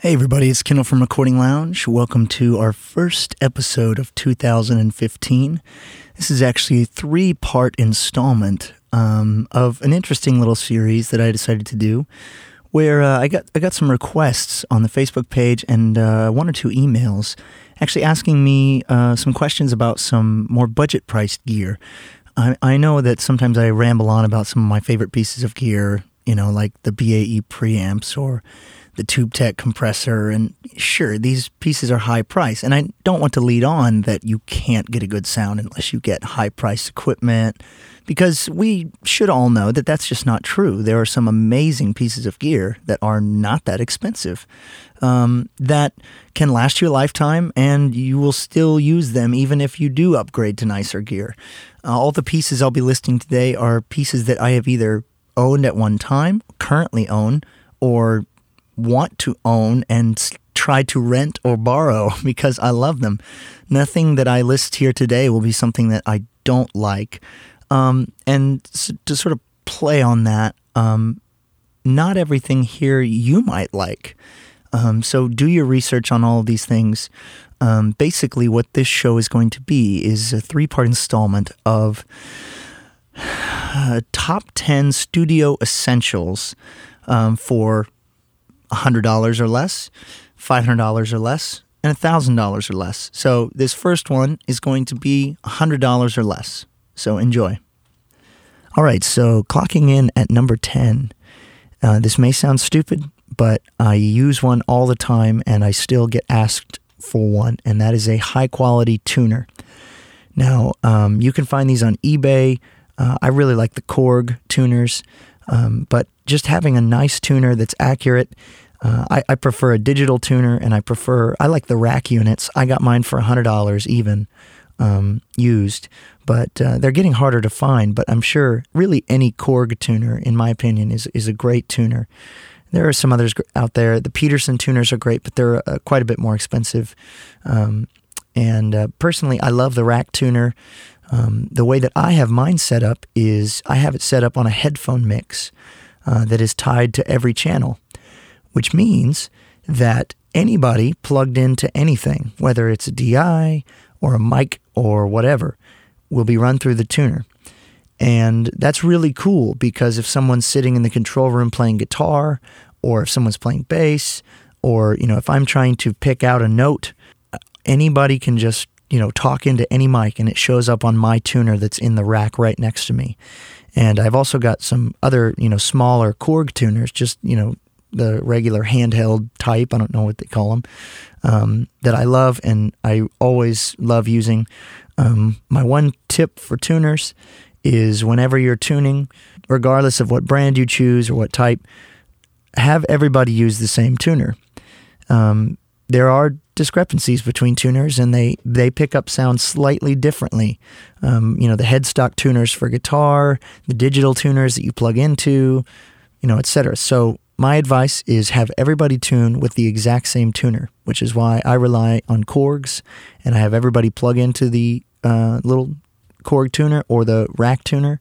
Hey, everybody, it's Kendall from Recording Lounge. Welcome to our first episode of 2015. This is actually a three part installment um, of an interesting little series that I decided to do. Where uh, I got I got some requests on the Facebook page and uh, one or two emails, actually asking me uh, some questions about some more budget priced gear. I, I know that sometimes I ramble on about some of my favorite pieces of gear, you know, like the BAE preamps or the tube tech compressor and sure these pieces are high price and i don't want to lead on that you can't get a good sound unless you get high price equipment because we should all know that that's just not true. There are some amazing pieces of gear that are not that expensive um, that can last you a lifetime and you will still use them even if you do upgrade to nicer gear. Uh, all the pieces i'll be listing today are pieces that i have either owned at one time currently own or want to own and try to rent or borrow because I love them. Nothing that I list here today will be something that I don't like. Um, and to sort of play on that, um, not everything here you might like. Um, so do your research on all of these things. Um, basically, what this show is going to be is a three part installment of uh, top 10 studio essentials um, for $100 or less, $500 or less, and $1,000 or less. So this first one is going to be $100 or less. So enjoy. All right, so clocking in at number 10. Uh, this may sound stupid, but I use one all the time and I still get asked for one, and that is a high quality tuner. Now, um, you can find these on eBay. Uh, I really like the Korg tuners. Um, but just having a nice tuner that's accurate. Uh, I, I, prefer a digital tuner, and I prefer I like the rack units. I got mine for hundred dollars even um, used, but uh, they're getting harder to find. But I'm sure really any Korg tuner, in my opinion, is is a great tuner. There are some others out there. The Peterson tuners are great, but they're uh, quite a bit more expensive. Um, and uh, personally, I love the rack tuner. Um, the way that I have mine set up is I have it set up on a headphone mix uh, that is tied to every channel, which means that anybody plugged into anything, whether it's a DI or a mic or whatever, will be run through the tuner. And that's really cool because if someone's sitting in the control room playing guitar, or if someone's playing bass, or you know, if I'm trying to pick out a note, anybody can just you know, talk into any mic and it shows up on my tuner that's in the rack right next to me. And I've also got some other, you know, smaller Korg tuners, just, you know, the regular handheld type, I don't know what they call them, um, that I love and I always love using. Um, my one tip for tuners is whenever you're tuning, regardless of what brand you choose or what type, have everybody use the same tuner. Um, there are discrepancies between tuners and they they pick up sound slightly differently. Um, you know, the headstock tuners for guitar, the digital tuners that you plug into, you know, etc. So my advice is have everybody tune with the exact same tuner, which is why I rely on Korgs and I have everybody plug into the uh, little Korg tuner or the rack tuner.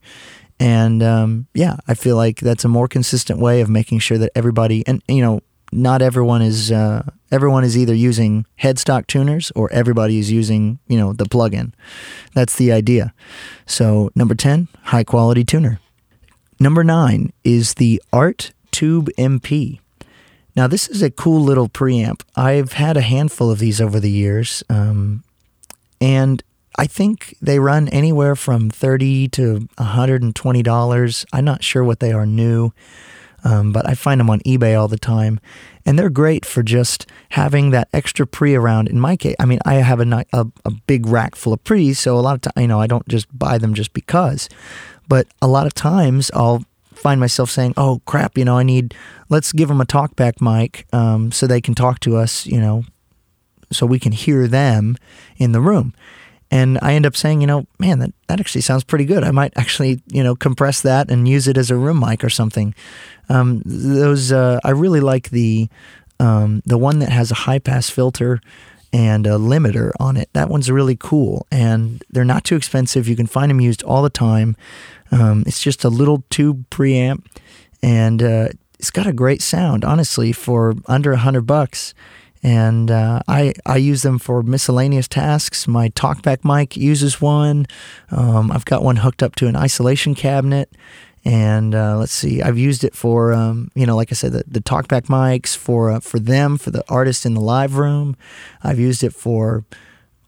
And um, yeah, I feel like that's a more consistent way of making sure that everybody, and you know, not everyone is uh, everyone is either using headstock tuners or everybody is using you know the plugin. That's the idea. So number ten, high quality tuner. Number nine is the Art Tube MP. Now this is a cool little preamp. I've had a handful of these over the years, um, and I think they run anywhere from thirty to hundred and twenty dollars. I'm not sure what they are new. Um, but I find them on eBay all the time, and they're great for just having that extra pre around. In my case, I mean, I have a, a, a big rack full of pre's, so a lot of times, you know, I don't just buy them just because. But a lot of times, I'll find myself saying, "Oh crap, you know, I need. Let's give them a talkback mic um, so they can talk to us, you know, so we can hear them in the room." And I end up saying, you know, man, that, that actually sounds pretty good. I might actually, you know, compress that and use it as a room mic or something. Um, those uh, I really like the um, the one that has a high pass filter and a limiter on it. That one's really cool, and they're not too expensive. You can find them used all the time. Um, it's just a little tube preamp, and uh, it's got a great sound, honestly, for under a hundred bucks. And uh, I I use them for miscellaneous tasks. My TalkBack mic uses one. Um, I've got one hooked up to an isolation cabinet. And uh, let's see, I've used it for, um, you know, like I said, the, the talkback mics for uh, for them, for the artist in the live room. I've used it for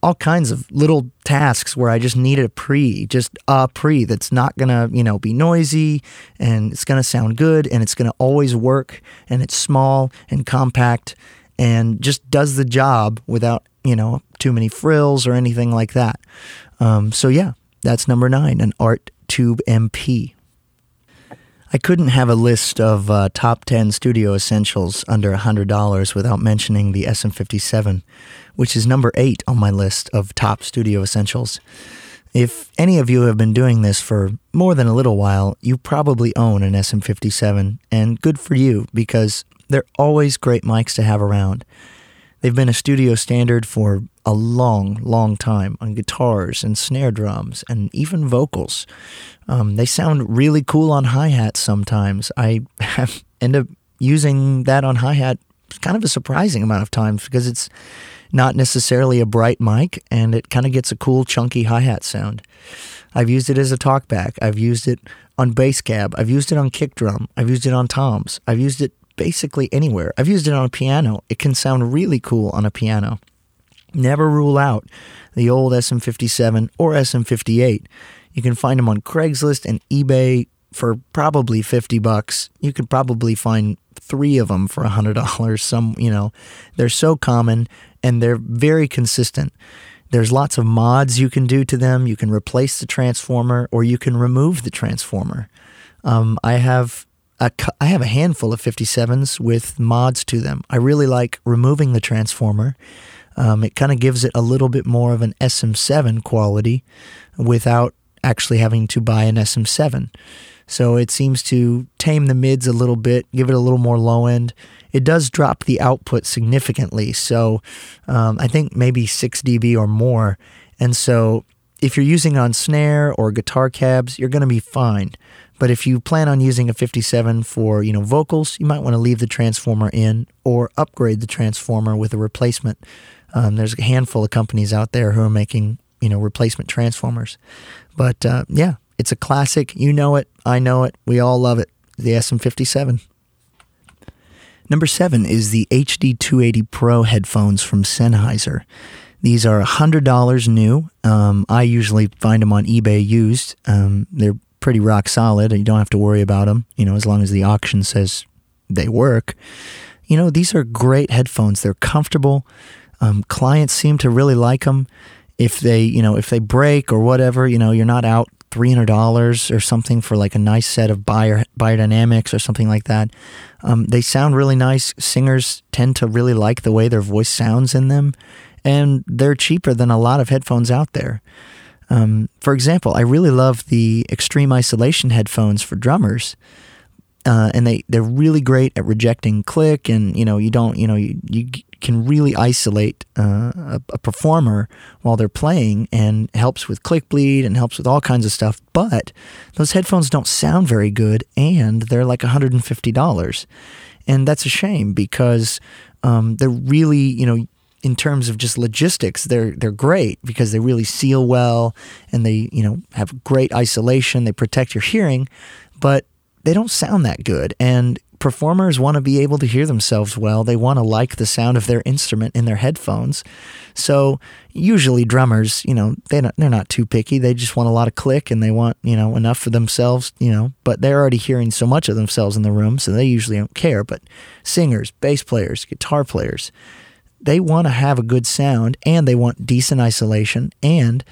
all kinds of little tasks where I just needed a pre, just a pre that's not gonna, you know, be noisy and it's gonna sound good and it's gonna always work and it's small and compact and just does the job without, you know, too many frills or anything like that. Um, so yeah, that's number nine, an Art Tube MP. I couldn't have a list of uh, top 10 studio essentials under $100 without mentioning the SM57, which is number 8 on my list of top studio essentials. If any of you have been doing this for more than a little while, you probably own an SM57, and good for you because they're always great mics to have around. They've been a studio standard for a long, long time on guitars and snare drums and even vocals. Um, they sound really cool on hi hats sometimes. I end up using that on hi hat kind of a surprising amount of times because it's not necessarily a bright mic and it kind of gets a cool chunky hi hat sound. I've used it as a talkback. I've used it on bass cab. I've used it on kick drum. I've used it on toms. I've used it basically anywhere. I've used it on a piano. It can sound really cool on a piano. Never rule out the old SM57 or SM58. You can find them on Craigslist and eBay for probably 50 bucks. You could probably find 3 of them for $100. Some, you know, they're so common and they're very consistent. There's lots of mods you can do to them. You can replace the transformer or you can remove the transformer. Um, I have a, I have a handful of 57s with mods to them. I really like removing the transformer. Um, it kind of gives it a little bit more of an SM7 quality without actually having to buy an SM7. So it seems to tame the mids a little bit, give it a little more low end. It does drop the output significantly. So um, I think maybe 6 dB or more. And so if you're using on snare or guitar cabs, you're going to be fine. But if you plan on using a 57 for, you know, vocals, you might want to leave the transformer in or upgrade the transformer with a replacement. Um, there's a handful of companies out there who are making, you know, replacement transformers. But uh, yeah, it's a classic. You know it. I know it. We all love it. The SM57. Number seven is the HD280 Pro headphones from Sennheiser. These are $100 new. Um, I usually find them on eBay used. Um, they're pretty rock solid. You don't have to worry about them, you know, as long as the auction says they work. You know, these are great headphones. They're comfortable. Um, clients seem to really like them. If they, you know, if they break or whatever, you know, you're not out three hundred dollars or something for like a nice set of Beyer beyerdynamics or something like that. Um, they sound really nice. Singers tend to really like the way their voice sounds in them, and they're cheaper than a lot of headphones out there. Um, for example, I really love the extreme isolation headphones for drummers. Uh, and they, they're really great at rejecting click and you know you don't you know you, you can really isolate uh, a, a, performer while they're playing and helps with click bleed and helps with all kinds of stuff but those headphones don't sound very good and they're like $150 and that's a shame because um, they're really you know in terms of just logistics, they're they're great because they really seal well and they you know have great isolation. They protect your hearing, but they don't sound that good. And performers want to be able to hear themselves well. They want to like the sound of their instrument in their headphones. So usually drummers, you know, they they're not too picky. They just want a lot of click and they want, you know, enough for themselves, you know, but they're already hearing so much of themselves in the room, so they usually don't care. But singers, bass players, guitar players, they want to have a good sound and they want decent isolation and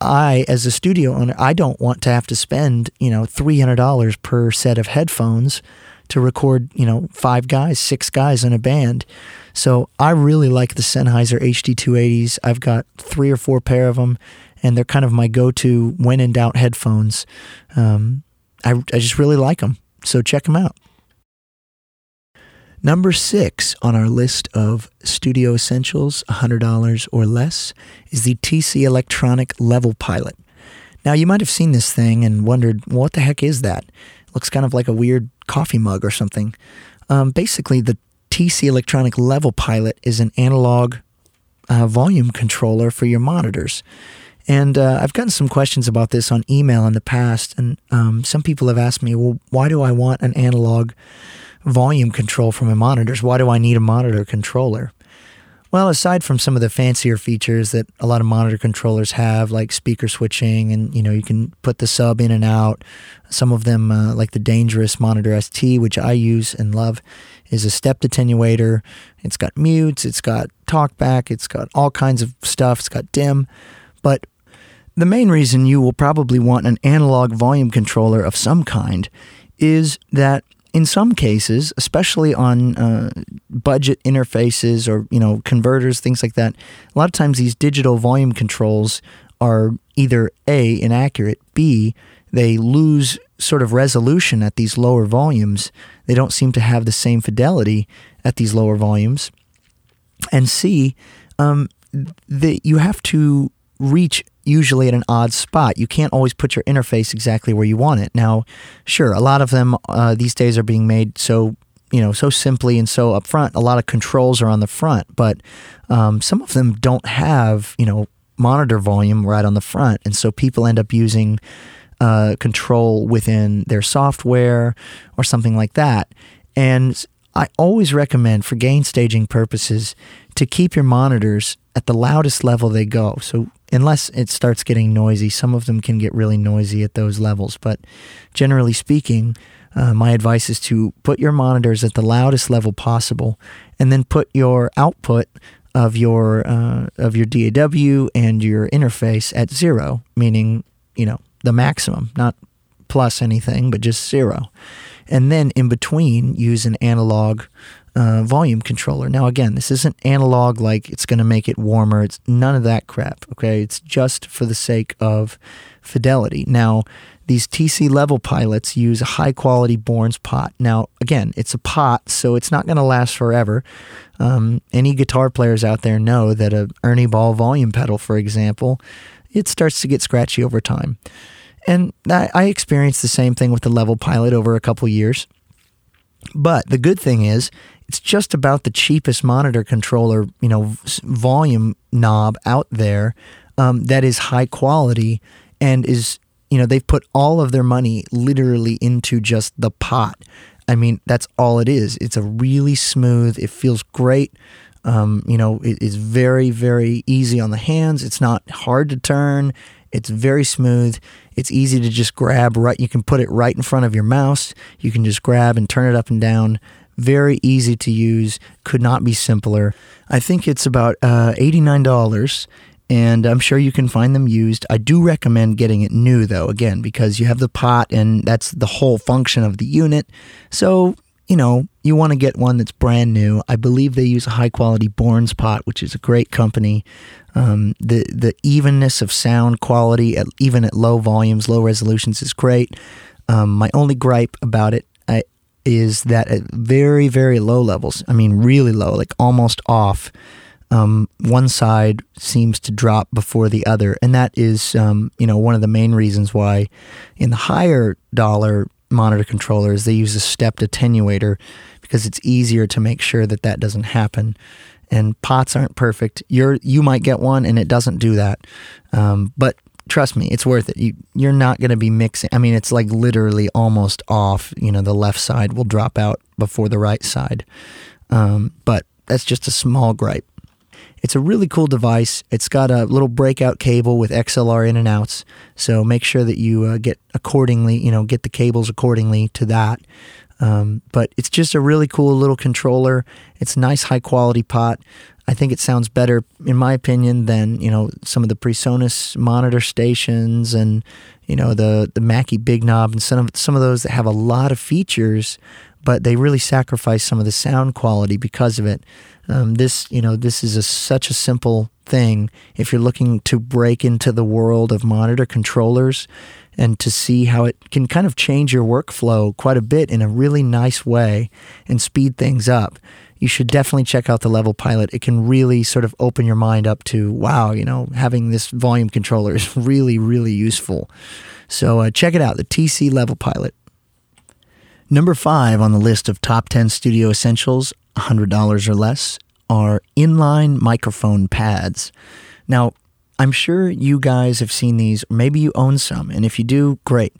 I, as a studio owner, I don't want to have to spend, you know, $300 per set of headphones to record, you know, five guys, six guys in a band. So I really like the Sennheiser HD280s. I've got three or four pair of them, and they're kind of my go to when in doubt headphones. Um, I, I just really like them. So check them out. Number six on our list of studio essentials, $100 or less, is the TC Electronic Level Pilot. Now, you might have seen this thing and wondered, what the heck is that? It looks kind of like a weird coffee mug or something. Um, basically, the TC Electronic Level Pilot is an analog uh, volume controller for your monitors. And uh, I've gotten some questions about this on email in the past, and um, some people have asked me, well, why do I want an analog volume control for my monitors? Why do I need a monitor controller? Well, aside from some of the fancier features that a lot of monitor controllers have, like speaker switching, and you know you can put the sub in and out. Some of them, uh, like the Dangerous Monitor ST, which I use and love, is a stepped attenuator. It's got mutes, it's got talkback, it's got all kinds of stuff. It's got dim, but the main reason you will probably want an analog volume controller of some kind is that in some cases, especially on uh, budget interfaces or you know converters, things like that, a lot of times these digital volume controls are either a inaccurate, b they lose sort of resolution at these lower volumes. They don't seem to have the same fidelity at these lower volumes, and c um, that you have to reach usually at an odd spot. You can't always put your interface exactly where you want it. Now, sure, a lot of them uh, these days are being made so you know so simply and so upfront. A lot of controls are on the front, but um, some of them don't have you know monitor volume right on the front, and so people end up using uh, control within their software or something like that. And I always recommend for gain staging purposes to keep your monitors at the loudest level they go. So unless it starts getting noisy, some of them can get really noisy at those levels. But generally speaking, uh, my advice is to put your monitors at the loudest level possible, and then put your output of your uh, of your DAW and your interface at zero, meaning you know the maximum, not plus anything, but just zero. And then in between, use an analog uh, volume controller. Now, again, this isn't analog like it's going to make it warmer. It's none of that crap. Okay, it's just for the sake of fidelity. Now, these TC level pilots use a high quality Bourns pot. Now, again, it's a pot, so it's not going to last forever. Um, any guitar players out there know that a Ernie Ball volume pedal, for example, it starts to get scratchy over time. And I experienced the same thing with the level pilot over a couple years. But the good thing is, it's just about the cheapest monitor controller, you know, volume knob out there um, that is high quality and is, you know, they've put all of their money literally into just the pot. I mean, that's all it is. It's a really smooth. It feels great. Um, you know, it is very, very easy on the hands. It's not hard to turn. It's very smooth. It's easy to just grab right. You can put it right in front of your mouse. You can just grab and turn it up and down. Very easy to use. Could not be simpler. I think it's about uh, $89 and I'm sure you can find them used. I do recommend getting it new though, again, because you have the pot and that's the whole function of the unit. So, you know, you want to get one that's brand new. I believe they use a high quality Bourns pot, which is a great company. Um, the the evenness of sound quality, at, even at low volumes, low resolutions, is great. Um, my only gripe about it I, is that at very very low levels, I mean really low, like almost off, um, one side seems to drop before the other, and that is um, you know one of the main reasons why in the higher dollar monitor controllers they use a stepped attenuator because it's easier to make sure that that doesn't happen. And pots aren't perfect. You're you might get one and it doesn't do that, um, but trust me, it's worth it. You you're not going to be mixing. I mean, it's like literally almost off. You know, the left side will drop out before the right side, um, but that's just a small gripe. It's a really cool device. It's got a little breakout cable with XLR in and outs. So make sure that you uh, get accordingly, you know, get the cables accordingly to that. Um, but it's just a really cool little controller. It's a nice high quality pot. I think it sounds better, in my opinion, than you know some of the PreSonus monitor stations and you know the the Mackie Big Knob and some of some of those that have a lot of features, but they really sacrifice some of the sound quality because of it. Um, this you know this is a, such a simple thing. If you're looking to break into the world of monitor controllers, and to see how it can kind of change your workflow quite a bit in a really nice way and speed things up. You should definitely check out the Level Pilot. It can really sort of open your mind up to, wow, you know, having this volume controller is really, really useful. So uh, check it out, the TC Level Pilot. Number five on the list of top 10 studio essentials, $100 or less, are inline microphone pads. Now, I'm sure you guys have seen these, or maybe you own some, and if you do, great.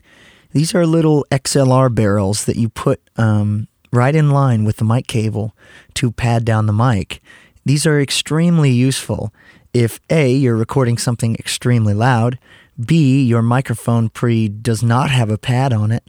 These are little XLR barrels that you put um, right in line with the mic cable to pad down the mic. These are extremely useful if A, you're recording something extremely loud, B, your microphone pre does not have a pad on it,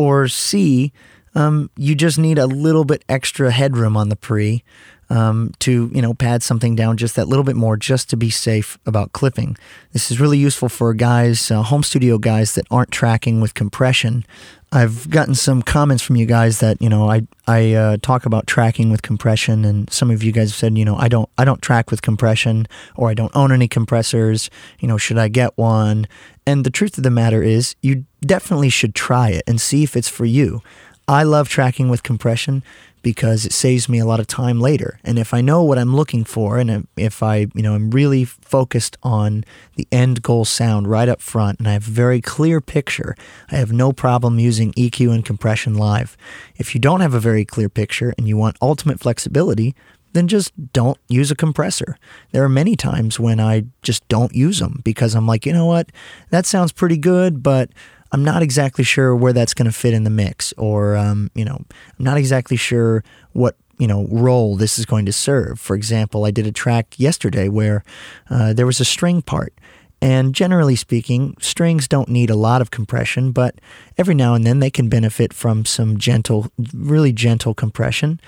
or C, um, you just need a little bit extra headroom on the pre um, to you know pad something down just that little bit more just to be safe about clipping. This is really useful for guys, uh, home studio guys that aren't tracking with compression. I've gotten some comments from you guys that you know I I uh, talk about tracking with compression, and some of you guys have said you know I don't I don't track with compression, or I don't own any compressors. You know, should I get one? And the truth of the matter is, you definitely should try it and see if it's for you. I love tracking with compression because it saves me a lot of time later. And if I know what I'm looking for, and if I, you know, I'm really focused on the end goal sound right up front, and I have a very clear picture, I have no problem using EQ and compression live. If you don't have a very clear picture and you want ultimate flexibility, then just don't use a compressor. There are many times when I just don't use them because I'm like, you know what, that sounds pretty good, but I'm not exactly sure where that's going to fit in the mix, or um, you know, I'm not exactly sure what you know role this is going to serve. For example, I did a track yesterday where uh, there was a string part, and generally speaking, strings don't need a lot of compression, but every now and then they can benefit from some gentle, really gentle compression.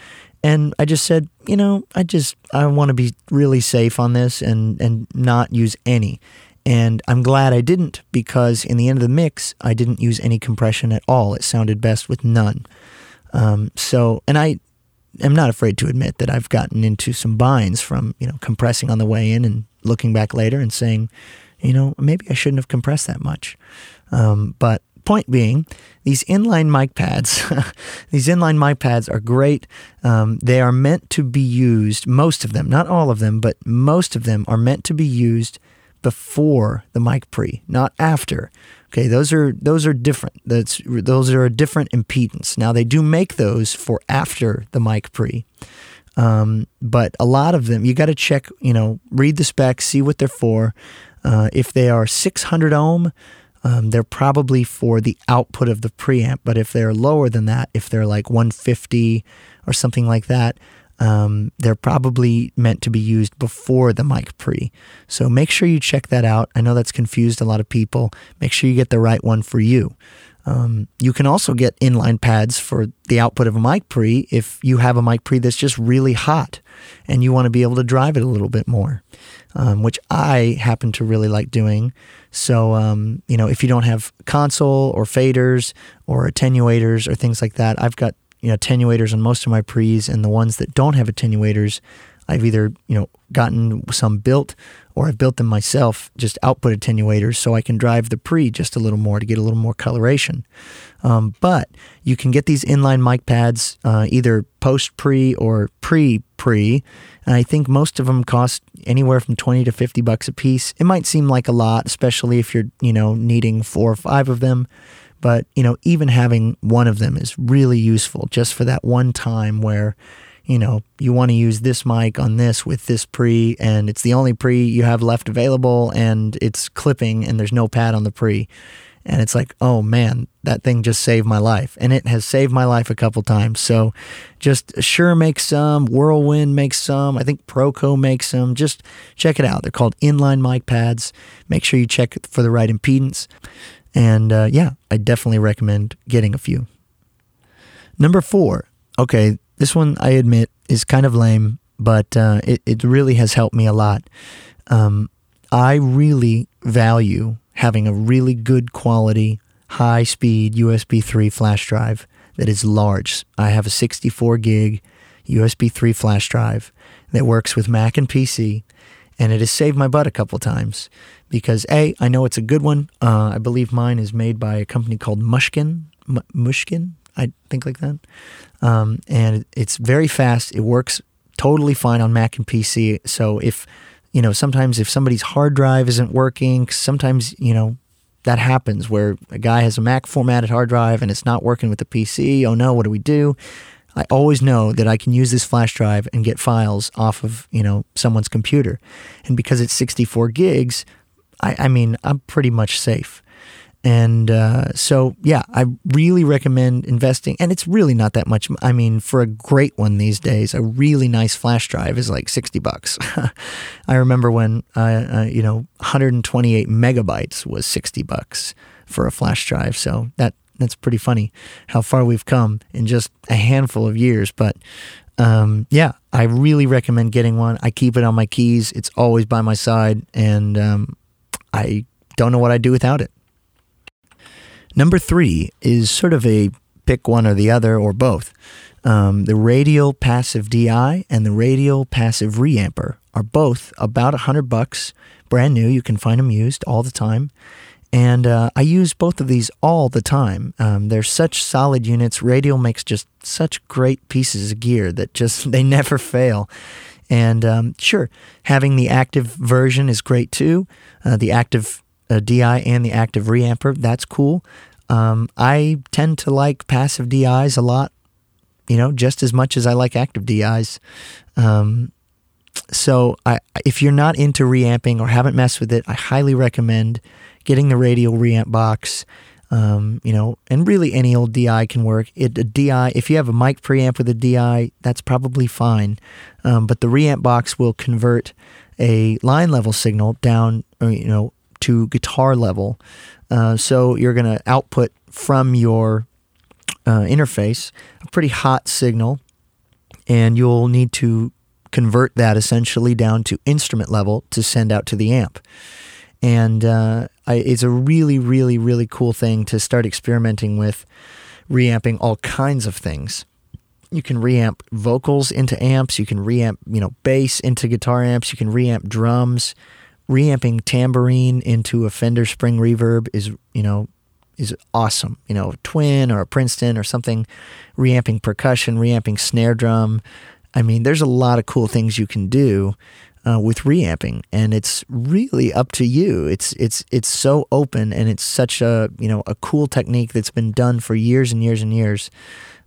And I just said, you know, I just I want to be really safe on this and and not use any. And I'm glad I didn't because in the end of the mix, I didn't use any compression at all. It sounded best with none. Um, so, and I am not afraid to admit that I've gotten into some binds from, you know, compressing on the way in and looking back later and saying, you know, maybe I shouldn't have compressed that much. Um, but point being, these inline mic pads, these inline mic pads are great. Um, they are meant to be used, most of them, not all of them, but most of them are meant to be used before the mic pre, not after. Okay, those are those are different. That's those are a different impedance. Now they do make those for after the mic pre, um, but a lot of them you got to check. You know, read the specs, see what they're for. Uh, if they are 600 ohm, um, they're probably for the output of the preamp. But if they're lower than that, if they're like 150 or something like that, um, they're probably meant to be used before the mic pre. So make sure you check that out. I know that's confused a lot of people. Make sure you get the right one for you. Um, you can also get inline pads for the output of a mic pre if you have a mic pre that's just really hot and you want to be able to drive it a little bit more, um, which I happen to really like doing. So, um, you know, if you don't have console or faders or attenuators or things like that, I've got you know attenuators on most of my pre's, and the ones that don't have attenuators, I've either you know gotten some built or I've built them myself, just output attenuators, so I can drive the pre just a little more to get a little more coloration. Um, but you can get these inline mic pads uh, either post pre or pre pre, and I think most of them cost anywhere from twenty to fifty bucks a piece. It might seem like a lot, especially if you're you know needing four or five of them. But, you know, even having one of them is really useful just for that one time where, you know, you want to use this mic on this with this pre, and it's the only pre you have left available, and it's clipping, and there's no pad on the pre. And it's like, oh man, that thing just saved my life. And it has saved my life a couple times. So just Shure makes some, Whirlwind makes some, I think Proco makes some. Just check it out. They're called inline mic pads. Make sure you check for the right impedance. And uh, yeah, I definitely recommend getting a few. Number four. Okay, this one I admit is kind of lame, but uh, it, it really has helped me a lot. Um, I really value having a really good quality, high speed USB 3 flash drive that is large. I have a 64 gig USB 3 flash drive that works with Mac and PC, and it has saved my butt a couple times because a I know it's a good one. Uh, I believe mine is made by a company called Mushkin. M- Mushkin, I think like that, um, and it's very fast. It works totally fine on Mac and PC. So if you know sometimes if somebody's hard drive isn't working, sometimes you know that happens where a guy has a Mac formatted hard drive and it's not working with the PC. Oh no, what do we do? I always know that I can use this flash drive and get files off of, you know, someone's computer. And because it's 64 gigs, I, I mean, I'm pretty much safe. And uh, so, yeah, I really recommend investing. And it's really not that much. I mean, for a great one these days, a really nice flash drive is like 60 bucks. I remember when, uh, uh, you know, 128 megabytes was 60 bucks for a flash drive. So that that's pretty funny how far we've come in just a handful of years. But um, yeah, I really recommend getting one. I keep it on my keys, it's always by my side, and um, I don't know what I'd do without it. Number three is sort of a pick one or the other or both. Um, the radial passive DI and the radial passive reamper are both about a hundred bucks, brand new. You can find them used all the time, and uh, I use both of these all the time. Um, they're such solid units. Radial makes just such great pieces of gear that just they never fail. And um, sure, having the active version is great too. Uh, the active uh, DI and the active reamper, that's cool. Um, I tend to like passive DIs a lot, you know, just as much as I like active DIs. Um, so I, if you're not into reamping or haven't messed with it, I highly recommend getting the radial reamp box. Um, you know, and really any old DI can work. It, a DI, if you have a mic preamp with a DI, that's probably fine. Um, but the reamp box will convert a line level signal down, uh, you know, to guitar level. Uh, so you're going to output from your uh, interface a pretty hot signal, and you'll need to convert that essentially down to instrument level to send out to the amp. And uh, I, it's a really, really, really cool thing to start experimenting with reamping all kinds of things. You can reamp vocals into amps. You can reamp, you know, bass into guitar amps. You can reamp drums. Reamping tambourine into a Fender Spring Reverb is, you know, is awesome. You know, a Twin or a Princeton or something. Reamping percussion, reamping snare drum. I mean, there's a lot of cool things you can do uh, with reamping, and it's really up to you. It's it's it's so open, and it's such a you know a cool technique that's been done for years and years and years.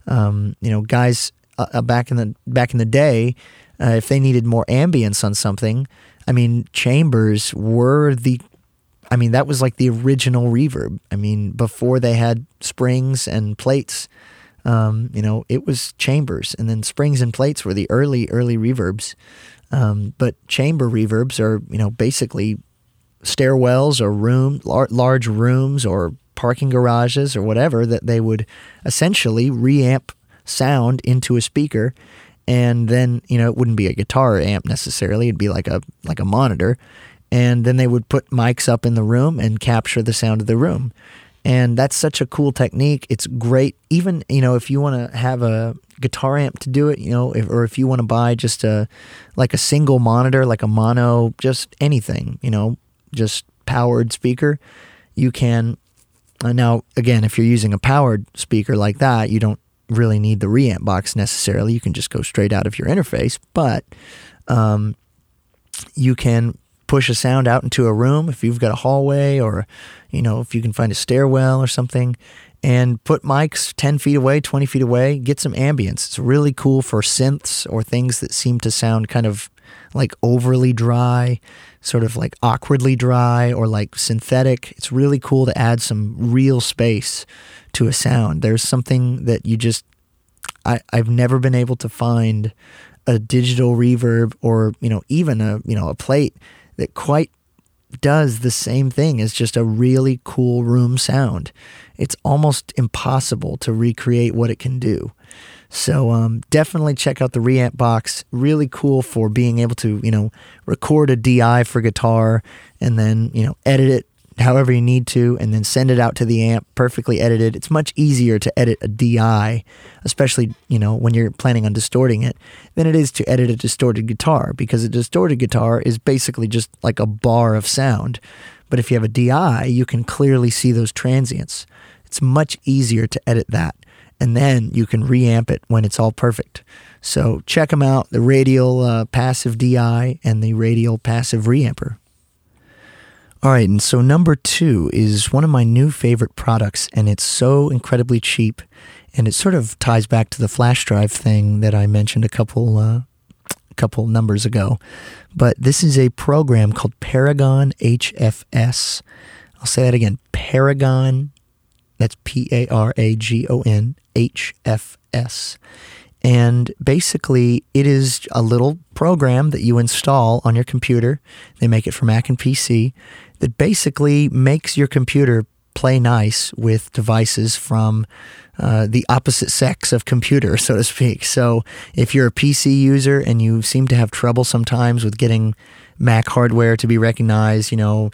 Um, you know, guys uh, uh back in the back in the day, uh, if they needed more ambience on something, I mean, chambers were the I mean, that was like the original reverb. I mean, before they had springs and plates, um, you know, it was chambers, and then springs and plates were the early, early reverbs. Um, but chamber reverbs are, you know, basically stairwells or room, lar- large rooms or parking garages or whatever that they would essentially reamp sound into a speaker and then you know it wouldn't be a guitar amp necessarily it'd be like a like a monitor and then they would put mics up in the room and capture the sound of the room and that's such a cool technique it's great even you know if you want to have a guitar amp to do it, you know, if, or if you want to buy just a like a single monitor, like a mono, just anything, you know, just powered speaker, you can. Uh, now, again, if you're using a powered speaker like that, you don't really need the reamp box necessarily. You can just go straight out of your interface, but um, you can push a sound out into a room if you've got a hallway or you know if you can find a stairwell or something and put mics 10 feet away, 20 feet away, get some ambience. It's really cool for synths or things that seem to sound kind of like overly dry, sort of like awkwardly dry or like synthetic. It's really cool to add some real space to a sound. There's something that you just, I, I've never been able to find a digital reverb or, you know, even a, you know, a plate that quite does the same thing as just a really cool room sound. It's almost impossible to recreate what it can do. So um, definitely check out the reamp box. Really cool for being able to you know record a DI for guitar and then you know edit it however you need to, and then send it out to the amp perfectly edited. It's much easier to edit a DI, especially you know when you're planning on distorting it, than it is to edit a distorted guitar because a distorted guitar is basically just like a bar of sound. But if you have a DI, you can clearly see those transients. It's much easier to edit that, and then you can reamp it when it's all perfect. So check them out: the radial uh, passive DI and the radial passive reamper. All right, and so number two is one of my new favorite products, and it's so incredibly cheap, and it sort of ties back to the flash drive thing that I mentioned a couple uh, a couple numbers ago. But this is a program called Paragon HFS. I'll say that again, Paragon. That's P A R A G O N H F S. And basically, it is a little program that you install on your computer. They make it for Mac and PC that basically makes your computer play nice with devices from uh, the opposite sex of computer, so to speak. So if you're a PC user and you seem to have trouble sometimes with getting Mac hardware to be recognized, you know,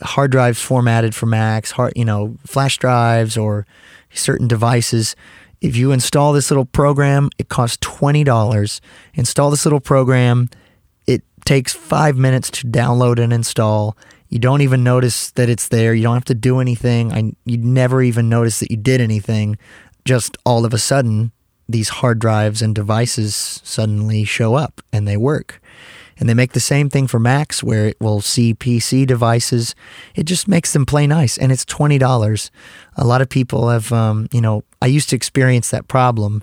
hard drives formatted for Macs, hard, you know, flash drives or certain devices. If you install this little program, it costs twenty dollars. Install this little program. It takes five minutes to download and install. You don't even notice that it's there. You don't have to do anything. I, you never even notice that you did anything. Just all of a sudden, these hard drives and devices suddenly show up and they work. And they make the same thing for Macs where it will see PC devices. It just makes them play nice. And it's $20. A lot of people have, um, you know, I used to experience that problem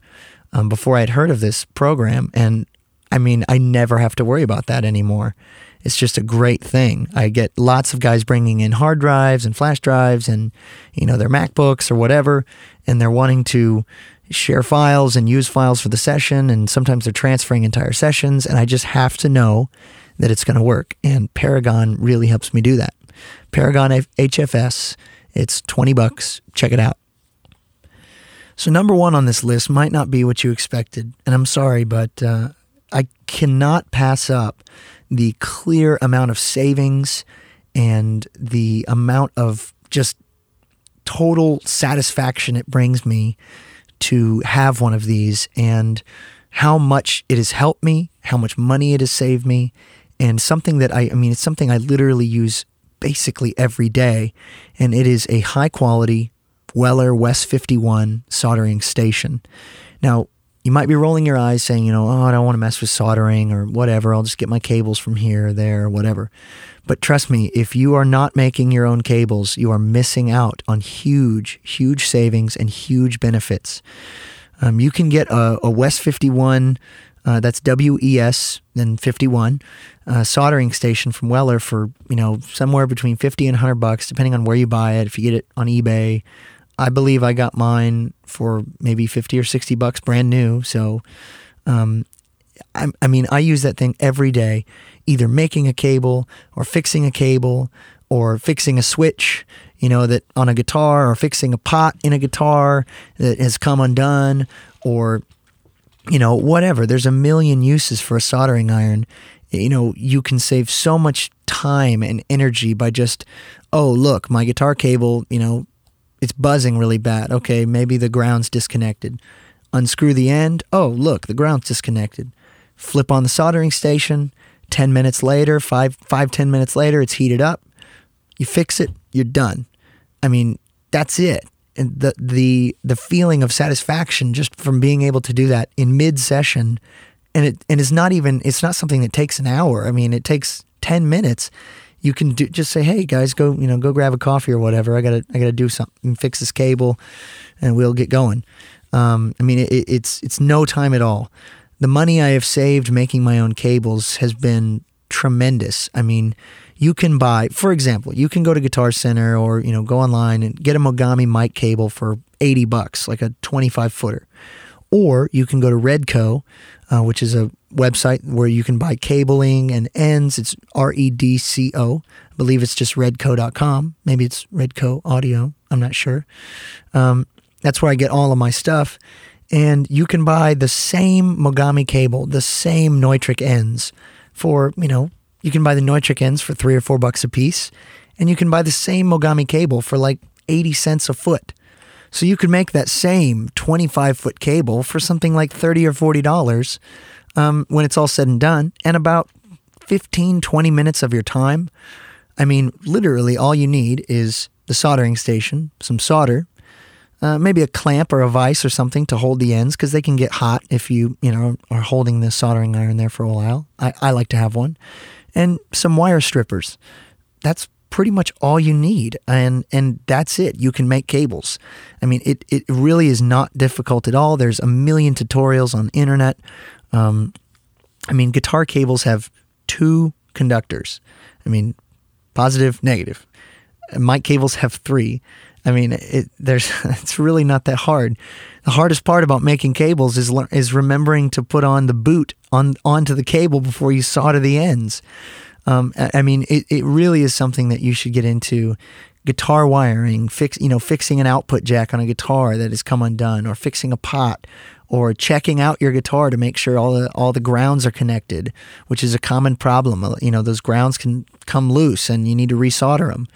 um, before I'd heard of this program. And I mean, I never have to worry about that anymore it's just a great thing. I get lots of guys bringing in hard drives and flash drives and you know their MacBooks or whatever, and they're wanting to share files and use files for the session, and sometimes they're transferring entire sessions, and I just have to know that it's going to work. And Paragon really helps me do that. Paragon HFS, it's 20 bucks. Check it out. So, number one on this list might not be what you expected. And I'm sorry, but uh, I cannot pass up the clear amount of savings and the amount of just total satisfaction it brings me to have one of these and how much it has helped me, how much money it has saved me, and something that I, I mean, it's something I literally use basically every day. And it is a high quality Weller West 51 soldering station. Now, you might be rolling your eyes saying, you know, oh, I don't want to mess with soldering or whatever. I'll just get my cables from here or there or whatever. But trust me, if you are not making your own cables, you are missing out on huge, huge savings and huge benefits. Um, you can get a, a West 51, uh, that's W E S, then 51, uh, soldering station from Weller for, you know, somewhere between 50 and 100 bucks, depending on where you buy it. If you get it on eBay, I believe I got mine for maybe 50 or 60 bucks brand new. So, um, I, I mean, I use that thing every day, either making a cable or fixing a cable or fixing a switch, you know, that on a guitar or fixing a pot in a guitar that has come undone or, you know, whatever. There's a million uses for a soldering iron. You know, you can save so much time and energy by just, oh, look, my guitar cable, you know, it's buzzing really bad. Okay, maybe the ground's disconnected. Unscrew the end. Oh, look, the ground's disconnected. Flip on the soldering station. 10 minutes later, five, five, 10 minutes later, it's heated up. You fix it, you're done. I mean, that's it. And the, the, the feeling of satisfaction just from being able to do that in mid session, and it, and it's not even, it's not something that takes an hour. I mean, it takes 10 minutes you can do, just say, "Hey guys, go you know go grab a coffee or whatever. I gotta I gotta do something, fix this cable, and we'll get going." Um, I mean, it, it's it's no time at all. The money I have saved making my own cables has been tremendous. I mean, you can buy, for example, you can go to Guitar Center or you know go online and get a Mogami mic cable for eighty bucks, like a twenty-five footer, or you can go to Redco, uh, which is a website where you can buy cabling and ends. It's R E D C O. I believe it's just redco.com. Maybe it's Redco Audio. I'm not sure. Um, that's where I get all of my stuff. And you can buy the same Mogami cable, the same Neutrik ends for, you know, you can buy the Neutrik ends for three or four bucks a piece. And you can buy the same Mogami cable for like 80 cents a foot. So you could make that same 25 foot cable for something like 30 or $40 um, when it's all said and done, and about 15, 20 minutes of your time. I mean, literally, all you need is the soldering station, some solder, uh, maybe a clamp or a vise or something to hold the ends because they can get hot if you you know are holding the soldering iron there for a while. I, I like to have one, and some wire strippers. That's pretty much all you need, and and that's it. You can make cables. I mean, it it really is not difficult at all. There's a million tutorials on the internet. Um, I mean, guitar cables have two conductors. I mean, positive, negative. Mic cables have three. I mean, it, there's it's really not that hard. The hardest part about making cables is is remembering to put on the boot on onto the cable before you solder the ends. Um, I mean, it, it really is something that you should get into. Guitar wiring, fix you know, fixing an output jack on a guitar that has come undone, or fixing a pot, or checking out your guitar to make sure all the all the grounds are connected, which is a common problem. Uh, you know, those grounds can come loose, and you need to resolder them.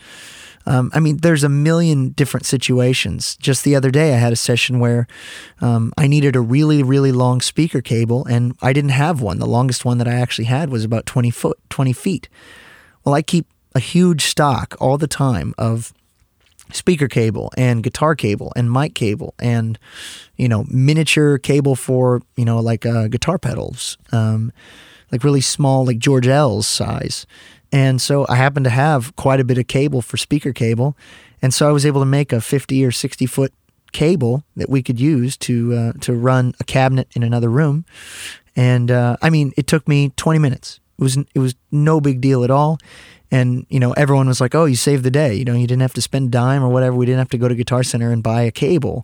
Um, I mean, there's a million different situations. Just the other day, I had a session where um, I needed a really, really long speaker cable, and I didn't have one. The longest one that I actually had was about 20 foot, 20 feet. Well, I keep a huge stock all the time of speaker cable and guitar cable and mic cable and you know miniature cable for you know like uh, guitar pedals um, like really small like George L's size and so I happened to have quite a bit of cable for speaker cable. And so I was able to make a 50 or 60 foot cable that we could use to uh, to run a cabinet in another room. And uh, I mean, it took me 20 minutes. It was it was no big deal at all. And you know, everyone was like, "Oh, you saved the day. You know, you didn't have to spend dime or whatever. We didn't have to go to Guitar Center and buy a cable."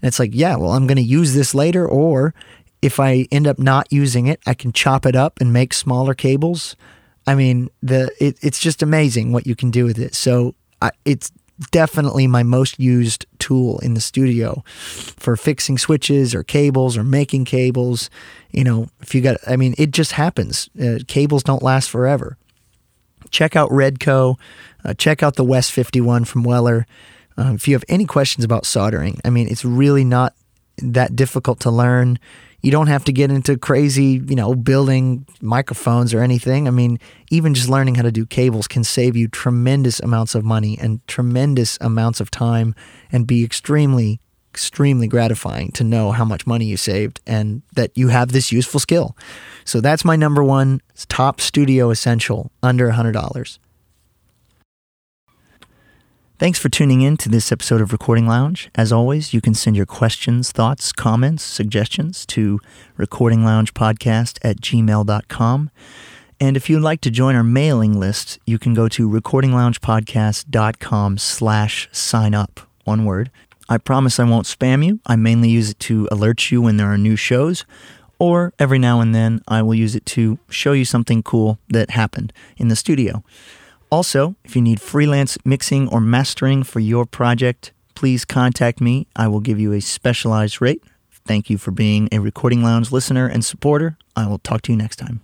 And it's like, yeah, well, I'm going to use this later, or if I end up not using it, I can chop it up and make smaller cables. I mean, the it, it's just amazing what you can do with it. So I, it's definitely my most used tool in the studio for fixing switches or cables or making cables. You know, if you got, I mean, it just happens. Uh, cables don't last forever. Check out Redco. Uh, check out the WES51 from Weller. Uh, if you have any questions about soldering, I mean, it's really not that difficult to learn. You don't have to get into crazy, you know, building microphones or anything. I mean, even just learning how to do cables can save you tremendous amounts of money and tremendous amounts of time and be extremely, extremely gratifying to know how much money you saved and that you have this useful skill. So that's my number one top studio essential under $100. Thanks for tuning in to this episode of Recording Lounge. As always, you can send your questions, thoughts, comments, suggestions to recordingloungepodcast at gmail.com. And if you'd like to join our mailing list, you can go to recordingloungepodcast.com slash sign up. One word. I promise I won't spam you. I mainly use it to alert you when there are new shows, or every now and then I will use it to show you something cool that happened in the studio. Also, if you need freelance mixing or mastering for your project, please contact me. I will give you a specialized rate. Thank you for being a Recording Lounge listener and supporter. I will talk to you next time.